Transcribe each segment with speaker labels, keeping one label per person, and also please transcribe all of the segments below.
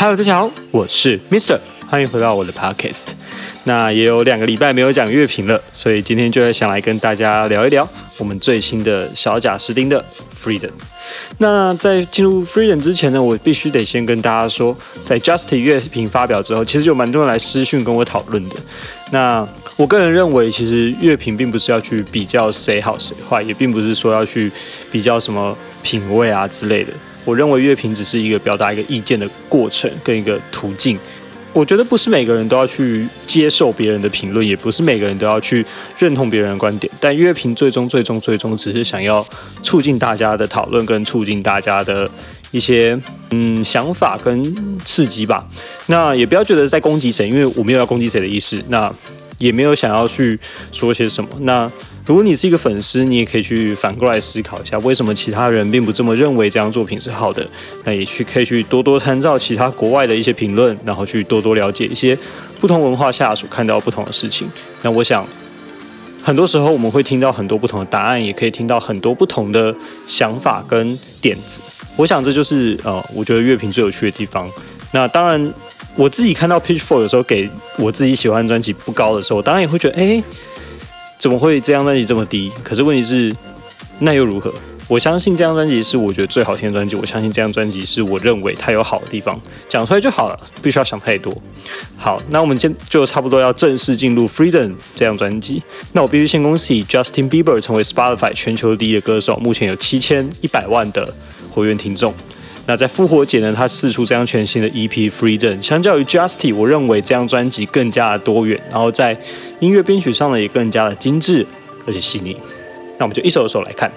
Speaker 1: Hello，大家好，我是 Mister，欢迎回到我的 Podcast。那也有两个礼拜没有讲乐评了，所以今天就想来跟大家聊一聊我们最新的小贾斯汀的 Freedom。那在进入 Freedom 之前呢，我必须得先跟大家说，在 Justin 乐评发表之后，其实有蛮多人来私讯跟我讨论的。那我个人认为，其实乐评并不是要去比较谁好谁坏，也并不是说要去比较什么品味啊之类的。我认为乐评只是一个表达一个意见的过程跟一个途径。我觉得不是每个人都要去接受别人的评论，也不是每个人都要去认同别人的观点。但乐评最终、最终、最终，只是想要促进大家的讨论，跟促进大家的一些嗯想法跟刺激吧。那也不要觉得在攻击谁，因为我没有要攻击谁的意思。那也没有想要去说些什么。那如果你是一个粉丝，你也可以去反过来思考一下，为什么其他人并不这么认为这样作品是好的？那也去可以去多多参照其他国外的一些评论，然后去多多了解一些不同文化下所看到不同的事情。那我想，很多时候我们会听到很多不同的答案，也可以听到很多不同的想法跟点子。我想这就是呃，我觉得乐评最有趣的地方。那当然。我自己看到 Pitchfork 有时候给我自己喜欢的专辑不高的时候，当然也会觉得，哎，怎么会这张专辑这么低？可是问题是，那又如何？我相信这张专辑是我觉得最好听的专辑，我相信这张专辑是我认为它有好的地方，讲出来就好了，不需要想太多。好，那我们今就差不多要正式进入 Freedom 这张专辑。那我必须先恭喜 Justin Bieber 成为 Spotify 全球第一的歌手，目前有七千一百万的活跃听众。那在复活节呢，他试出这张全新的 EP Freedom，相较于 Justy，我认为这张专辑更加的多元，然后在音乐编曲上呢也更加的精致而且细腻。那我们就一首一首来看。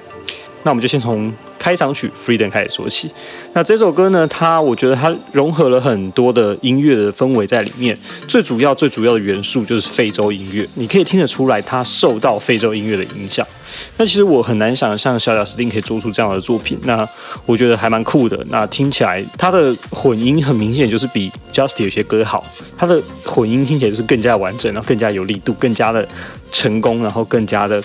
Speaker 1: 那我们就先从开场曲《Freedom》开始说起。那这首歌呢，它我觉得它融合了很多的音乐的氛围在里面。最主要、最主要的元素就是非洲音乐，你可以听得出来，它受到非洲音乐的影响。那其实我很难想象小贾斯汀可以做出这样的作品。那我觉得还蛮酷的。那听起来，它的混音很明显就是比 Justin 有些歌好。它的混音听起来就是更加完整，然后更加有力度，更加的成功，然后更加的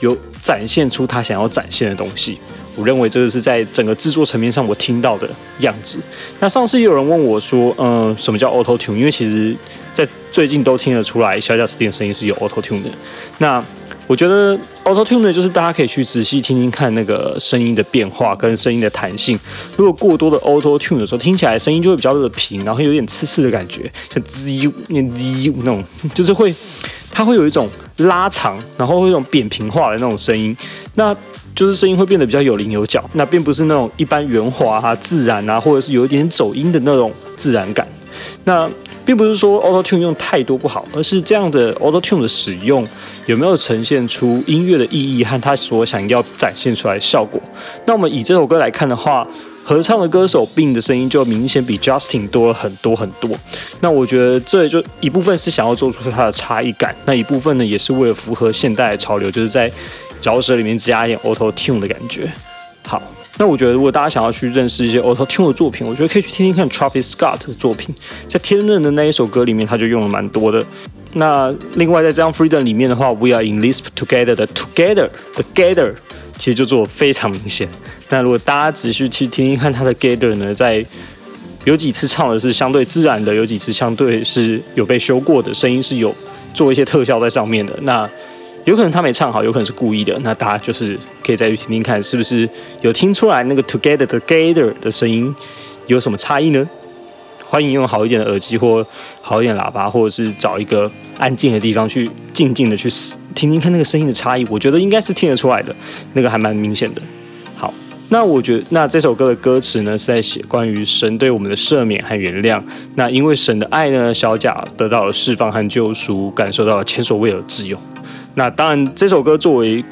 Speaker 1: 有。展现出他想要展现的东西，我认为这个是在整个制作层面上我听到的样子。那上次也有人问我说，嗯，什么叫 Auto Tune？因为其实，在最近都听得出来，小贾斯汀的声音是有 Auto Tune 的。那我觉得 Auto Tune 呢，就是大家可以去仔细听听看那个声音的变化跟声音的弹性。如果过多的 Auto Tune 的时候，听起来声音就会比较的平，然后有点刺刺的感觉，像滋那滋那种，就是会。它会有一种拉长，然后会有一种扁平化的那种声音，那就是声音会变得比较有棱有角，那并不是那种一般圆滑啊、自然啊，或者是有一点走音的那种自然感。那并不是说 Auto Tune 用太多不好，而是这样的 Auto Tune 的使用有没有呈现出音乐的意义和它所想要展现出来的效果？那我们以这首歌来看的话。合唱的歌手 Bin 的声音就明显比 Justin 多了很多很多。那我觉得这就一部分是想要做出它的差异感，那一部分呢也是为了符合现代潮流，就是在饶舌里面加一点 Auto Tune 的感觉。好，那我觉得如果大家想要去认识一些 Auto Tune 的作品，我觉得可以去听听看 Travis Scott 的作品，在天任的那一首歌里面他就用了蛮多的。那另外在这张 Freedom 里面的话，We are in this together 的 Together Together。其实就做非常明显。那如果大家仔细去听听看他的 Gather 呢，在有几次唱的是相对自然的，有几次相对是有被修过的，声音是有做一些特效在上面的。那有可能他没唱好，有可能是故意的。那大家就是可以再去听听看，是不是有听出来那个 Together 的 Gather 的声音有什么差异呢？欢迎用好一点的耳机或好一点喇叭，或者是找一个安静的地方去静静的去听听看那个声音的差异。我觉得应该是听得出来的，那个还蛮明显的。好，那我觉得那这首歌的歌词呢是在写关于神对我们的赦免和原谅。那因为神的爱呢，小贾得到了释放和救赎，感受到了前所未有的自由。那当然，这首歌作为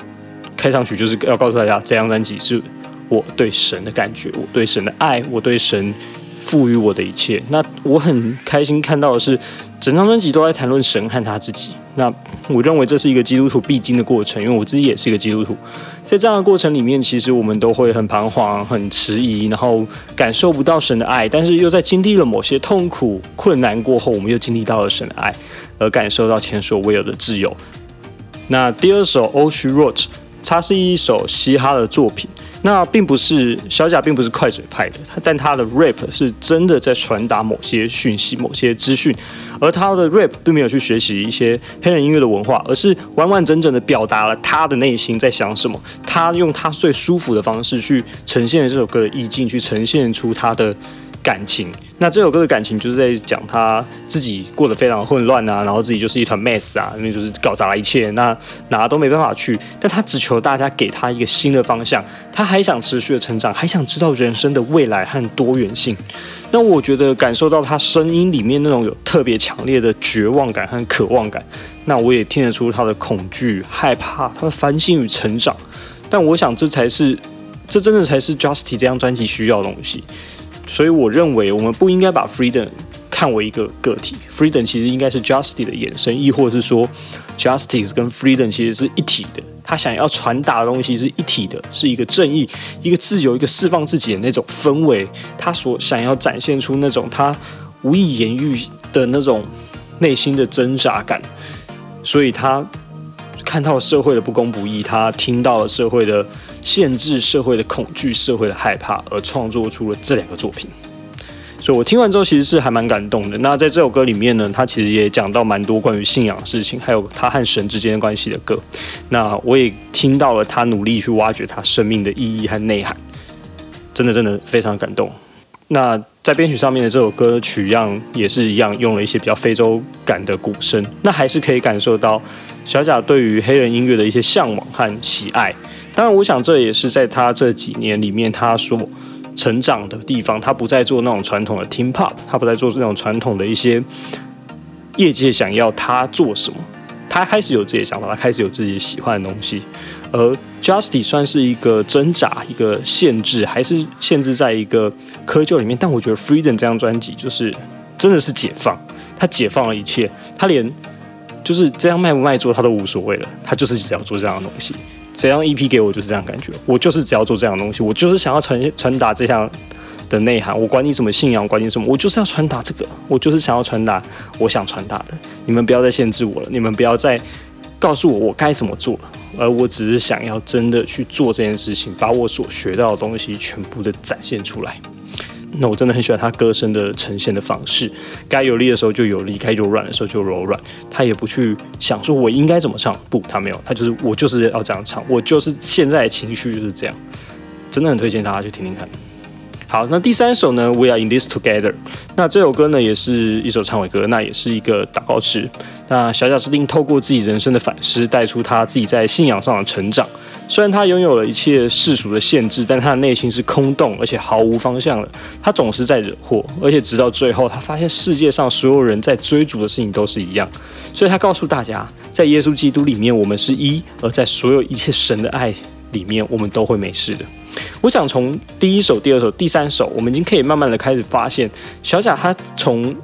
Speaker 1: 开场曲，就是要告诉大家，这张专辑是我对神的感觉，我对神的爱，我对神。赋予我的一切，那我很开心看到的是，整张专辑都在谈论神和他自己。那我认为这是一个基督徒必经的过程，因为我自己也是一个基督徒。在这样的过程里面，其实我们都会很彷徨、很迟疑，然后感受不到神的爱，但是又在经历了某些痛苦、困难过后，我们又经历到了神的爱，而感受到前所未有的自由。那第二首《Ocean Road》，它是一首嘻哈的作品。那并不是小贾，并不是快嘴派的，但他的 rap 是真的在传达某些讯息、某些资讯，而他的 rap 并没有去学习一些黑人音乐的文化，而是完完整整的表达了他的内心在想什么。他用他最舒服的方式去呈现这首歌的意境，去呈现出他的。感情，那这首歌的感情就是在讲他自己过得非常混乱啊，然后自己就是一团 mess 啊，因为就是搞砸了一切，那哪都没办法去，但他只求大家给他一个新的方向，他还想持续的成长，还想知道人生的未来和多元性。那我觉得感受到他声音里面那种有特别强烈的绝望感和渴望感，那我也听得出他的恐惧、害怕，他的反省与成长。但我想这才是，这真的才是 Justy 这张专辑需要的东西。所以我认为，我们不应该把 freedom 看为一个个体，freedom 其实应该是 justice 的延伸，亦或是说 justice 跟 freedom 其实是一体的。他想要传达的东西是一体的，是一个正义、一个自由、一个释放自己的那种氛围。他所想要展现出那种他无以言喻的那种内心的挣扎感。所以他看到了社会的不公不义，他听到了社会的。限制社会的恐惧、社会的害怕，而创作出了这两个作品。所以我听完之后，其实是还蛮感动的。那在这首歌里面呢，他其实也讲到蛮多关于信仰的事情，还有他和神之间的关系的歌。那我也听到了他努力去挖掘他生命的意义和内涵，真的真的非常感动。那在编曲上面的这首歌曲样也是一样，用了一些比较非洲感的鼓声，那还是可以感受到小贾对于黑人音乐的一些向往和喜爱。当然，我想这也是在他这几年里面他所成长的地方。他不再做那种传统的 team pop，他不再做那种传统的一些业界想要他做什么。他开始有自己的想法，他开始有自己喜欢的东西。而 Justy 算是一个挣扎，一个限制，还是限制在一个窠臼里面。但我觉得 Freedom 这张专辑就是真的是解放，他解放了一切，他连就是这样卖不卖座他都无所谓了，他就是只要做这样的东西。怎样 EP 给我就是这样感觉，我就是只要做这样的东西，我就是想要传传达这项的内涵。我管你什么信仰，管你什么，我就是要传达这个，我就是想要传达我想传达的。你们不要再限制我了，你们不要再告诉我我该怎么做了，而我只是想要真的去做这件事情，把我所学到的东西全部的展现出来。那我真的很喜欢他歌声的呈现的方式，该有力的时候就有力，该柔软的时候就柔软。他也不去想说我应该怎么唱，不，他没有，他就是我就是要这样唱，我就是现在的情绪就是这样，真的很推荐大家去听听看。好，那第三首呢，We Are In This Together。那这首歌呢，也是一首唱尾歌，那也是一个祷告词。那小贾斯汀透过自己人生的反思，带出他自己在信仰上的成长。虽然他拥有了一切世俗的限制，但他的内心是空洞而且毫无方向的。他总是在惹祸，而且直到最后，他发现世界上所有人在追逐的事情都是一样。所以他告诉大家，在耶稣基督里面，我们是一；而在所有一切神的爱里面，我们都会没事的。我想从第一首、第二首、第三首，我们已经可以慢慢的开始发现，小贾他从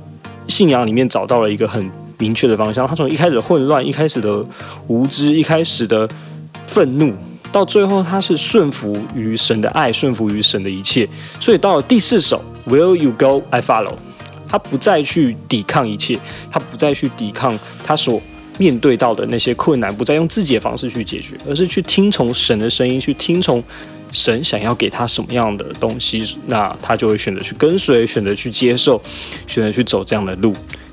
Speaker 1: 信仰里面找到了一个很明确的方向。他从一开始的混乱、一开始的无知、一开始的愤怒，到最后他是顺服于神的爱，顺服于神的一切。所以到了第四首，Will you go? I follow。他不再去抵抗一切，他不再去抵抗他所面对到的那些困难，不再用自己的方式去解决，而是去听从神的声音，去听从。神想要给他什么样的东西，那他就会选择去跟随，选择去接受，选择去走这样的路。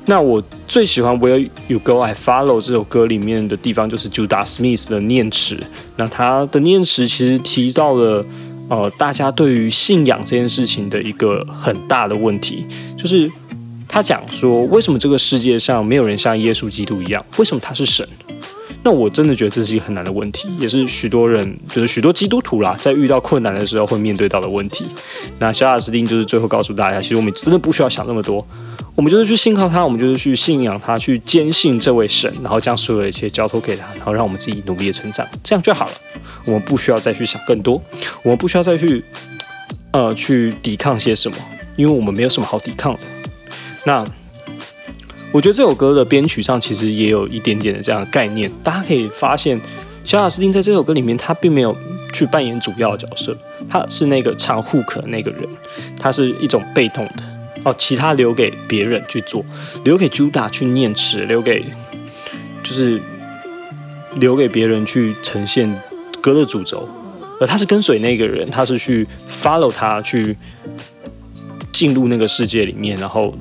Speaker 1: 那我最喜欢《Where You Go I Follow》这首歌里面的地方，就是 Judas Smith 的念词。那他的念词其实提到了，呃，大家对于信仰这件事情的一个很大的问题，就是他讲说，为什么这个世界上没有人像耶稣基督一样？为什么他是神？那我真的觉得这是一个很难的问题，也是许多人就是许多基督徒啦，在遇到困难的时候会面对到的问题。那小亚斯汀就是最后告诉大家，其实我们真的不需要想那么多，我们就是去信靠他，我们就是去信仰他，去坚信这位神，然后将所有的一切交托给他，然后让我们自己努力的成长，这样就好了。我们不需要再去想更多，我们不需要再去呃去抵抗些什么，因为我们没有什么好抵抗的。那。我觉得这首歌的编曲上其实也有一点点的这样的概念，大家可以发现，小贾斯汀在这首歌里面，他并没有去扮演主要的角色，他是那个唱 hook 的那个人，他是一种被动的哦，其他留给别人去做，留给 Judah 去念词，留给就是留给别人去呈现歌的主轴，而他是跟随那个人，他是去 follow 他，去进入那个世界里面，然后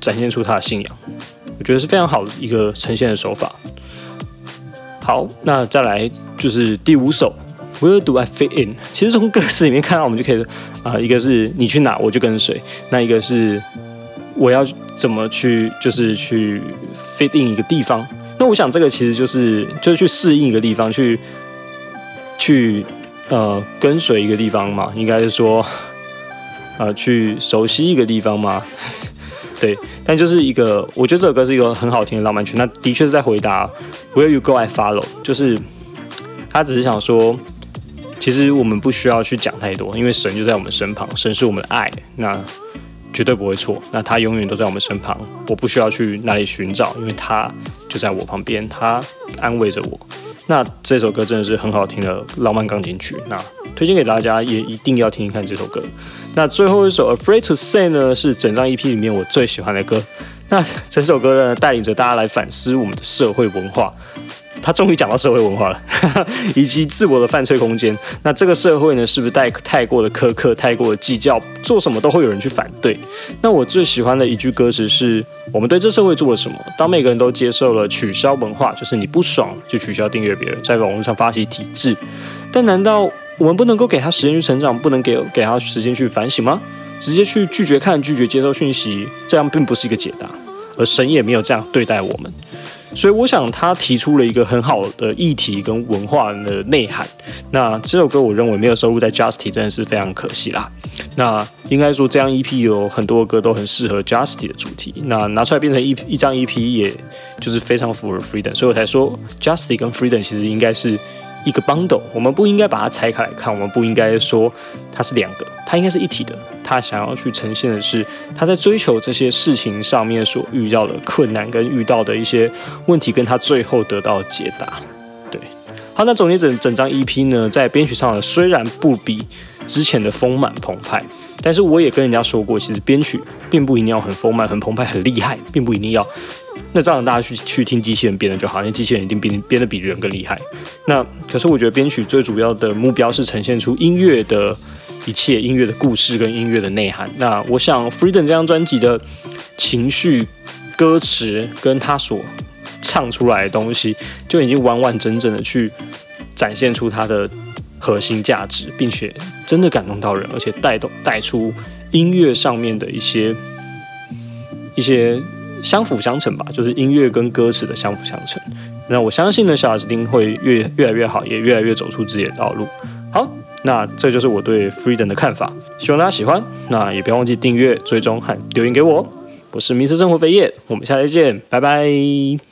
Speaker 1: 展现出他的信仰。我觉得是非常好的一个呈现的手法。好，那再来就是第五首，Where do I fit in？其实从歌词里面看到，我们就可以啊，一个是你去哪我就跟随，那一个是我要怎么去，就是去 fit in 一个地方。那我想这个其实就是就是去适应一个地方，去去呃跟随一个地方嘛，应该是说呃去熟悉一个地方嘛。对，但就是一个，我觉得这首歌是一个很好听的浪漫曲。那的确是在回答 Where you go, I follow。就是他只是想说，其实我们不需要去讲太多，因为神就在我们身旁，神是我们的爱，那绝对不会错。那他永远都在我们身旁，我不需要去哪里寻找，因为他就在我旁边，他安慰着我。那这首歌真的是很好听的浪漫钢琴曲，那推荐给大家，也一定要听一看这首歌。那最后一首《Afraid to Say》呢，是整张 EP 里面我最喜欢的歌。那这首歌呢，带领着大家来反思我们的社会文化。他终于讲到社会文化了，以及自我的犯罪空间。那这个社会呢，是不是太太过的苛刻，太过的计较，做什么都会有人去反对？那我最喜欢的一句歌词是：我们对这社会做了什么？当每个人都接受了取消文化，就是你不爽就取消订阅别人，在网络上发起体制。但难道？我们不能够给他时间去成长，不能给给他时间去反省吗？直接去拒绝看、拒绝接受讯息，这样并不是一个解答。而神也没有这样对待我们，所以我想他提出了一个很好的议题跟文化的内涵。那这首歌我认为没有收录在 Justy，真的是非常可惜啦。那应该说这样 EP 有很多歌都很适合 Justy 的主题，那拿出来变成一一张 EP，也就是非常符合 Freedom，所以我才说 Justy 跟 Freedom 其实应该是。一个 bundle，我们不应该把它拆开来看，我们不应该说它是两个，它应该是一体的。他想要去呈现的是他在追求这些事情上面所遇到的困难跟遇到的一些问题，跟他最后得到解答。对，好，那总结整整张 EP 呢，在编曲上，虽然不比之前的丰满澎湃，但是我也跟人家说过，其实编曲并不一定要很丰满、很澎湃、很厉害，并不一定要。那这样大家去去听机器人编的就好，因为机器人一定编编的比人更厉害。那可是我觉得编曲最主要的目标是呈现出音乐的一切音乐的故事跟音乐的内涵。那我想 Freedom 这张专辑的情绪、歌词跟他所唱出来的东西，就已经完完整整的去展现出它的核心价值，并且真的感动到人，而且带动带出音乐上面的一些一些。相辅相成吧，就是音乐跟歌词的相辅相成。那我相信呢，小耳丁会越越来越好，也越来越走出自己的道路。好，那这就是我对 Freedom 的看法，希望大家喜欢。那也不要忘记订阅、追踪和留言给我。我是迷失生活飞叶，我们下期见，拜拜。